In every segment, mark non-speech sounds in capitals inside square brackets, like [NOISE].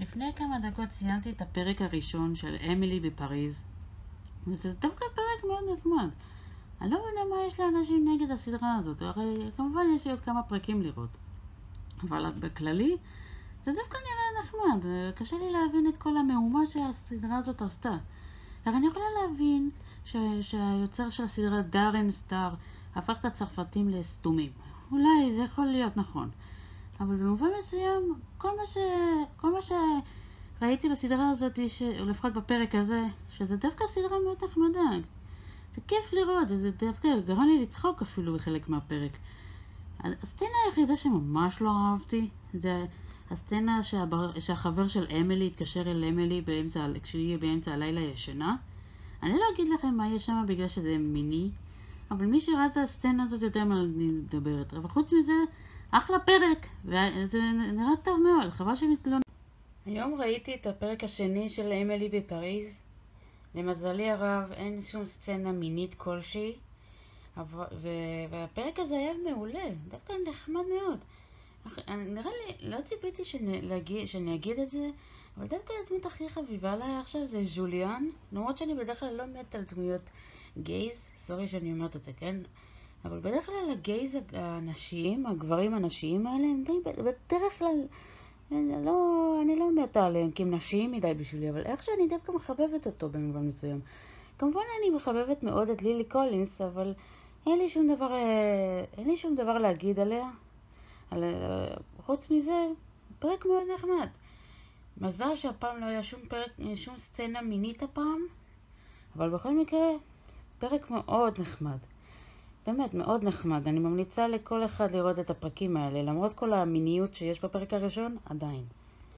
לפני כמה דקות סיימתי את הפרק הראשון של אמילי בפריז, וזה דווקא פרק מאוד נחמד. אני לא מבינה מה יש לאנשים נגד הסדרה הזאת, הרי כמובן יש לי עוד כמה פרקים לראות. אבל בכללי, זה דווקא נראה נחמד, קשה לי להבין את כל המהומה שהסדרה הזאת עשתה. הרי אני יכולה להבין ש... שהיוצר של הסדרה דארן סטאר הפך את הצרפתים לסתומים. אולי זה יכול להיות נכון. אבל במובן מסוים, כל מה, ש... כל מה שראיתי בסדרה הזאת, ש... לפחות בפרק הזה, שזה דווקא סדרה מאוד נחמדה. זה כיף לראות, זה דווקא גרם לי לצחוק אפילו בחלק מהפרק. הסצנה היחידה שממש לא אהבתי, זה הסצנה שהבר... שהחבר של אמילי התקשר אל אמילי באמצע, כשהיא באמצע הלילה ישנה. אני לא אגיד לכם מה יש שם בגלל שזה מיני, אבל מי שראה את הסצנה הזאת יודע מה אני מדברת. אבל חוץ מזה, אחלה פרק, וזה נראה טוב מאוד, חבל שמתלונן. היום ראיתי את הפרק השני של אמילי בפריז. למזלי הרב, אין שום סצנה מינית כלשהי, והפרק הזה היה מעולה, דווקא נחמד מאוד. נראה לי, לא ציפיתי שאני אגיד את זה, אבל דווקא הדמות הכי חביבה עליי עכשיו זה ז'וליאן, למרות שאני בדרך כלל לא מת על דמויות גייז, סורי שאני אומרת את זה, כן? אבל בדרך כלל הגייז הנשיים, הגברים הנשיים האלה, הם די, בדרך כלל, לא, אני לא מתה עליהם כי הם נשיים מדי בשבילי, אבל איך שאני דווקא מחבבת אותו במובן מסוים. כמובן אני מחבבת מאוד את לילי קולינס, אבל אין לי שום דבר, אה, אין לי שום דבר להגיד עליה. על, אה, חוץ מזה, פרק מאוד נחמד. מזל שהפעם לא היה שום, פרק, שום סצנה מינית הפעם, אבל בכל מקרה, פרק מאוד נחמד. באמת, מאוד נחמד. אני ממליצה לכל אחד לראות את הפרקים האלה, למרות כל המיניות שיש בפרק הראשון, עדיין.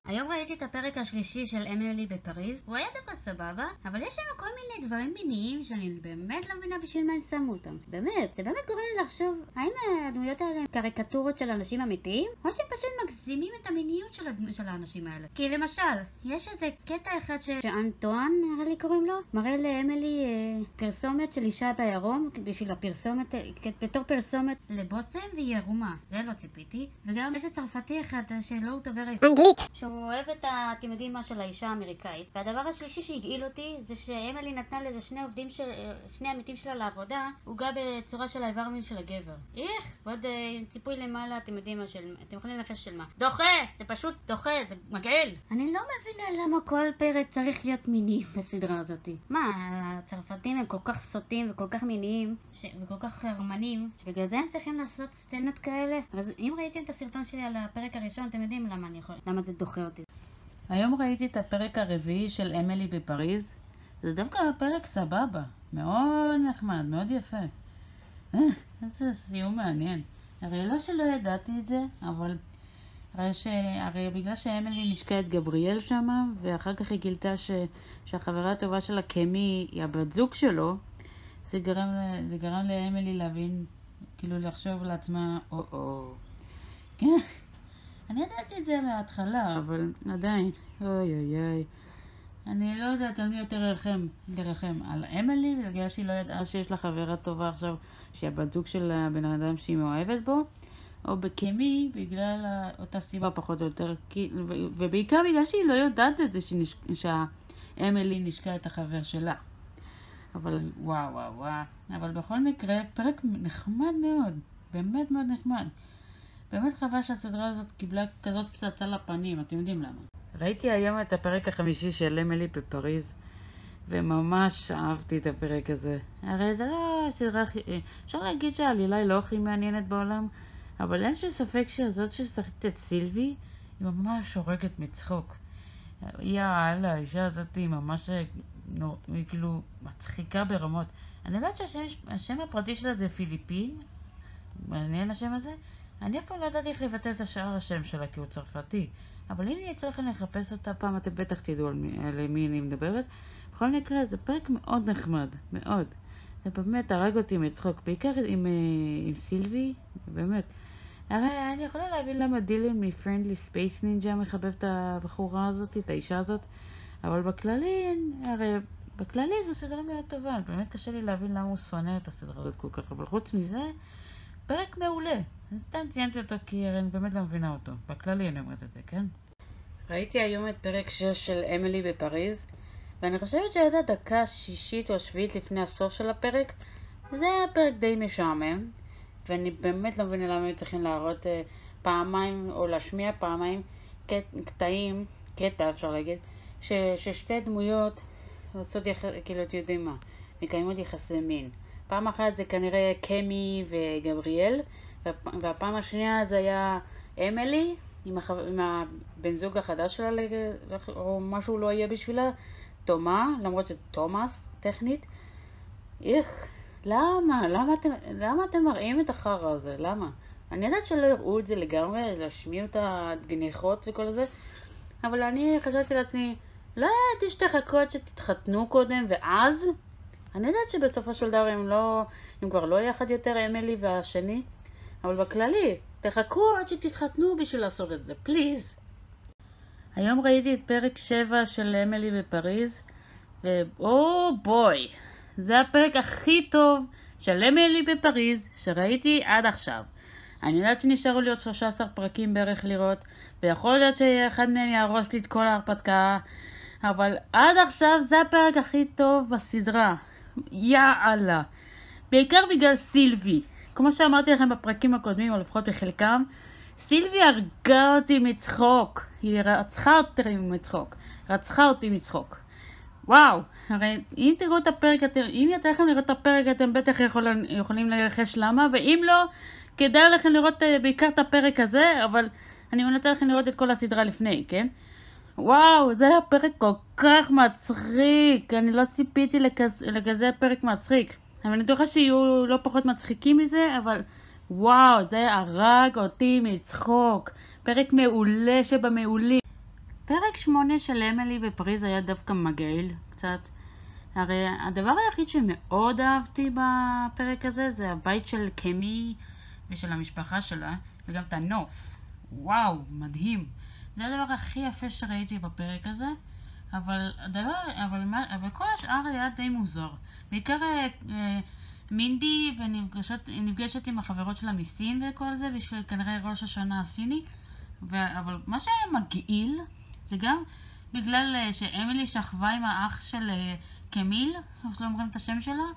היום ראיתי את הפרק השלישי של אמילי בפריז, הוא היה דווקא סבבה, אבל יש שם כל מיני דברים מיניים שאני באמת לא מבינה בשביל מה הם שמו אותם. באמת, זה באמת גורם לי לחשוב, האם הדמויות האלה הם קריקטורות של אנשים אמיתיים, או שהם פשוט מגזימים את המיניות של, הדמ... של האנשים האלה. כי למשל, יש איזה קטע אחד ש... שאנטואן, נראה לי קוראים לו, מראה לאמילי אה, פרסומת של אישה בעירום, בשביל הפרסומת, אה, בתור פרסומת לבושם והיא ערומה. זה לא ציפיתי. וגם איזה צרפתי אחד שלא הוא דובר אנגלית. שהוא הוא אוהב את ה... אתם יודעים מה של האישה האמריקאית. והדבר השלישי שהגעיל אותי זה שאמילי נתנה לזה שני עובדים של... שני עמיתים שלה לעבודה, עוגה בצורה של האיבר מין של הגבר. איך? ועוד אה, ציפוי למעלה, אתם יודעים מה של... אתם יכולים לנחש של מה. דוחה! זה פשוט דוחה, זה מגעיל. אני לא מבינה למה כל פרק צריך להיות מיני [LAUGHS] בסדרה הזאת. מה, הצרפתים הם כל כך סוטים וכל כך מיניים ש... וכל כך חרמנים, שבגלל זה הם צריכים לעשות סצנות כאלה? אז אם ראיתם את הסרטון שלי על הפרק הראשון, אתם יודעים למה אני יכול... למה זה דוחה אותי. היום ראיתי את הפרק הרביעי של אמילי בפריז. זה דווקא פרק סבבה, מאוד נחמד, מאוד יפה. אה, איזה סיום מעניין. הרי לא שלא ידעתי את זה, אבל הרי, ש... הרי בגלל שאמילי נשקה את גבריאל שמה, ואחר כך היא גילתה ש... שהחברה הטובה שלה, קמי, היא הבת זוג שלו, זה גרם, זה גרם לאמילי להבין, כאילו לחשוב לעצמה, או-או. כן, אני ידעתי את זה מההתחלה, אבל עדיין, אוי אוי אוי. אני לא יודעת על מי יותר לרחם, לרחם. על אמילי, בגלל שהיא לא ידעה שיש לה חברה טובה עכשיו, שהיא הבת זוג של הבן אדם שהיא מאוהבת בו, או בקמי, בגלל אותה סיבה פחות או יותר, ובעיקר בגלל שהיא לא יודעת את זה שאמילי נשקה את החבר שלה. אבל וואו וואו וואו. אבל בכל מקרה, פרק נחמד מאוד, באמת מאוד נחמד. באמת חבל שהסדרה הזאת קיבלה כזאת פצצה לפנים, אתם יודעים למה. ראיתי היום את הפרק החמישי של אמילי בפריז, וממש אהבתי את הפרק הזה. הרי זה לא הסדרה הכי... אפשר להגיד שהעלילה היא לא הכי מעניינת בעולם, אבל אין שום ספק שהזאת ששחקת את סילבי, היא ממש הורגת מצחוק. יאללה, האישה הזאת היא ממש... נור... היא כאילו מצחיקה ברמות. אני יודעת שהשם הפרטי שלה זה פיליפין, מעניין השם הזה, אני אף פעם לא ידעתי איך לבטא את השאר השם שלה כי הוא צרפתי, אבל אם יהיה צריך לחפש אותה פעם, אתם בטח תדעו על מי, על מי אני מדברת. בכל מקרה, זה פרק מאוד נחמד, מאוד. זה באמת הרג אותי מצחוק, בעיקר עם, אה, עם סילבי, באמת. הרי אני יכולה להבין למה דילן מ Friendly Space Ninja מחבב את הבחורה הזאת, את האישה הזאת, אבל בכללי, הרי בכללי זו סדרה מאוד טובה, באמת קשה לי להבין למה הוא שונא את הסדרה הזאת כל כך, אבל חוץ מזה, פרק מעולה. אני סתם ציינתי אותו כי אני באמת לא מבינה אותו. בכללי אני אומרת את זה, כן? ראיתי היום את פרק 6 של אמילי בפריז, ואני חושבת שהייתה דקה שישית או שביעית לפני הסוף של הפרק, וזה היה פרק די משעמם, ואני באמת לא מבינה למה היו צריכים להראות uh, פעמיים, או להשמיע פעמיים קטעים, קטע אפשר להגיד, ש, ששתי דמויות עושות, יח... כאילו, אתם יודעים מה, מקיימות יחסי מין. פעם אחת זה כנראה קמי וגבריאל, והפעם השנייה זה היה אמילי עם, הח... עם הבן זוג החדש שלה, או משהו לא יהיה בשבילה, תומה, למרות שזה תומאס, טכנית. איך, למה? למה אתם, למה אתם מראים את החרא הזה? למה? אני יודעת שלא יראו את זה לגמרי, להשמיע את הגניחות וכל זה, אבל אני חשבתי לעצמי, לא ידעתי שתחכו עד שתתחתנו קודם, ואז? אני יודעת שבסופו של דבר הם לא, הם כבר לא יחד יותר, אמילי והשני, אבל בכללי, תחכו עד שתתחתנו בשביל לעשות את זה, פליז. היום ראיתי את פרק 7 של אמילי בפריז, ואו בוי, זה הפרק הכי טוב של אמילי בפריז שראיתי עד עכשיו. אני יודעת שנשארו לי עוד 13 פרקים בערך לראות, ויכול להיות שאחד מהם יהרוס לי את כל ההרפתקה, אבל עד עכשיו זה הפרק הכי טוב בסדרה. יאללה. בעיקר בגלל סילבי. כמו שאמרתי לכם בפרקים הקודמים, או לפחות בחלקם, סילבי הרגה אותי מצחוק. היא רצחה אותי מצחוק. רצחה אותי מצחוק. וואו, הרי אם תראו את הפרק, אם יצא לכם לראות את הפרק, אתם בטח יכולים, יכולים לנחש למה, ואם לא, כדאי לכם לראות אה, בעיקר את הפרק הזה, אבל אני מנסה לכם לראות את כל הסדרה לפני, כן? וואו, זה היה פרק כל כך מצחיק, אני לא ציפיתי לכזה, לכזה פרק מצחיק. אני בטוחה שיהיו לא פחות מצחיקים מזה, אבל וואו, זה הרג אותי מצחוק. פרק מעולה שבמעולים. פרק שמונה של אמילי בפריז היה דווקא מגעיל קצת. הרי הדבר היחיד שמאוד אהבתי בפרק הזה זה הבית של קמי ושל המשפחה שלה, וגם את הנוף. וואו, מדהים. זה הדבר הכי יפה שראיתי בפרק הזה, אבל, הדבר, אבל, אבל כל השאר היה די מוזר. בעיקר אה, מינדי ונפגשת עם החברות שלה מסין וכל זה, בשביל כנראה ראש השנה הסיני. ו, אבל מה שהיה מגעיל זה גם בגלל אה, שאמילי שכבה עם האח של אה, קמיל, איך שלא אומרים את השם שלה,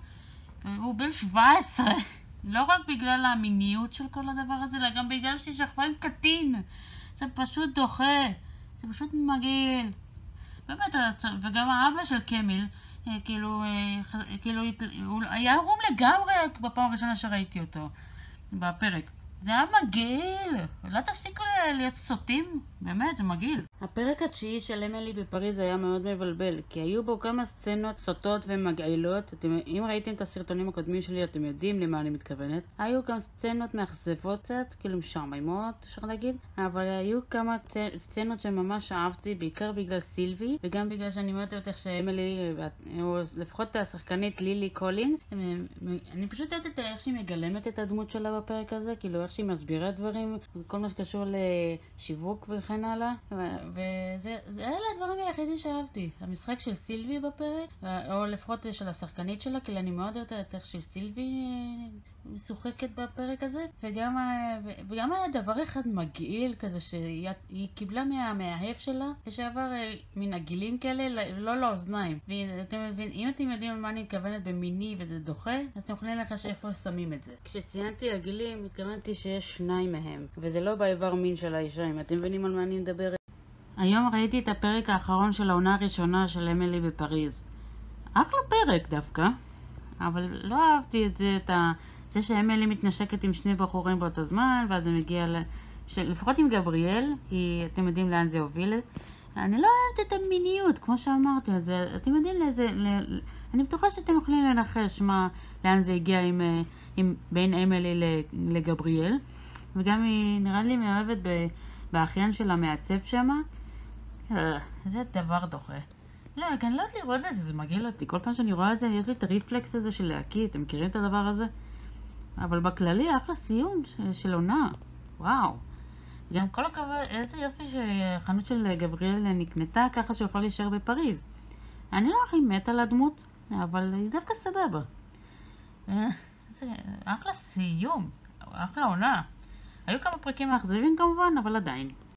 והוא בן 17. [LAUGHS] לא רק בגלל המיניות של כל הדבר הזה, אלא גם בגלל שהיא שכבה עם קטין. זה פשוט דוחה, זה פשוט מגעיל. באמת, וגם האבא של קמיל, אה, כאילו, כאילו, הוא היה ערום לגמרי בפעם הראשונה שראיתי אותו בפרק. זה היה מגעיל. לא תפסיקו להיות סוטים? באמת, זה מגעיל. הפרק התשיעי של אמילי בפריז היה מאוד מבלבל, כי היו בו כמה סצנות סוטות ומגעילות. אתם, אם ראיתם את הסרטונים הקודמים שלי, אתם יודעים למה אני מתכוונת. היו גם סצנות מאכזבות קצת, כאילו משעממות, אפשר להגיד, אבל היו כמה סצנות שממש אהבתי, בעיקר בגלל סילבי, וגם בגלל שאני מאוד אוהבת איך שאמילי, או לפחות השחקנית לילי קולינס, אני פשוט אוהבת איך שהיא מגלמת את הדמות שלה בפרק הזה, כאילו איך שהיא מסבירה דברים, כל מה שקשור לשיווק וכן הלאה, ואלה הדברים היחידים שאהבתי. המשחק של סילבי בפרק, או לפחות של השחקנית שלה, כי אני מאוד אוהבת את איך שסילבי משוחקת בפרק הזה, וגם, וגם היה דבר אחד מגעיל כזה שהיא קיבלה מהמאהב שלה, לשעבר אה, מן הגילים כאלה, לא לאוזניים. ואם אתם יודעים למה אני מתכוונת במיני וזה דוחה, אתם יכולים לחש איפה שמים את זה. כשציינתי הגילים, התכוונתי שיש שניים מהם, וזה לא באיבר מין של האישה, אם אתם מבינים על מה אני מדברת. היום ראיתי את הפרק האחרון של העונה הראשונה של אמילי בפריז. אחלה פרק דווקא, אבל לא אהבתי את זה, את ה... זה שאמילי מתנשקת עם שני בחורים באותו זמן, ואז זה מגיע ל... לפחות עם גבריאל, היא... אתם יודעים לאן זה הוביל. אני לא אוהבת את המיניות, כמו שאמרתי, אז אתם יודעים לאיזה... ל... אני בטוחה שאתם יכולים לנחש מה, לאן זה הגיע עם, אה, עם בין אמילי לגבריאל. וגם היא נראה לי מאוהבת באחיין של המעצב שמה. אה, זה דבר דוחה. לא, אני לא יודעת לראות את זה, זה מגעיל אותי. כל פעם שאני רואה את זה, יש לי את הריפלקס הזה של להקיא, אתם מכירים את הדבר הזה? אבל בכללי, אחלה סיום של עונה. וואו. גם כל הכבוד, איזה יופי שהחנות של גבריאל נקנתה ככה שהוא יכול להישאר בפריז. אני לא הכי מת על הדמות, אבל היא דווקא סבבה. אה, זה אחלה סיום, אחלה עונה. היו כמה פרקים מאכזבים כמובן, אבל עדיין.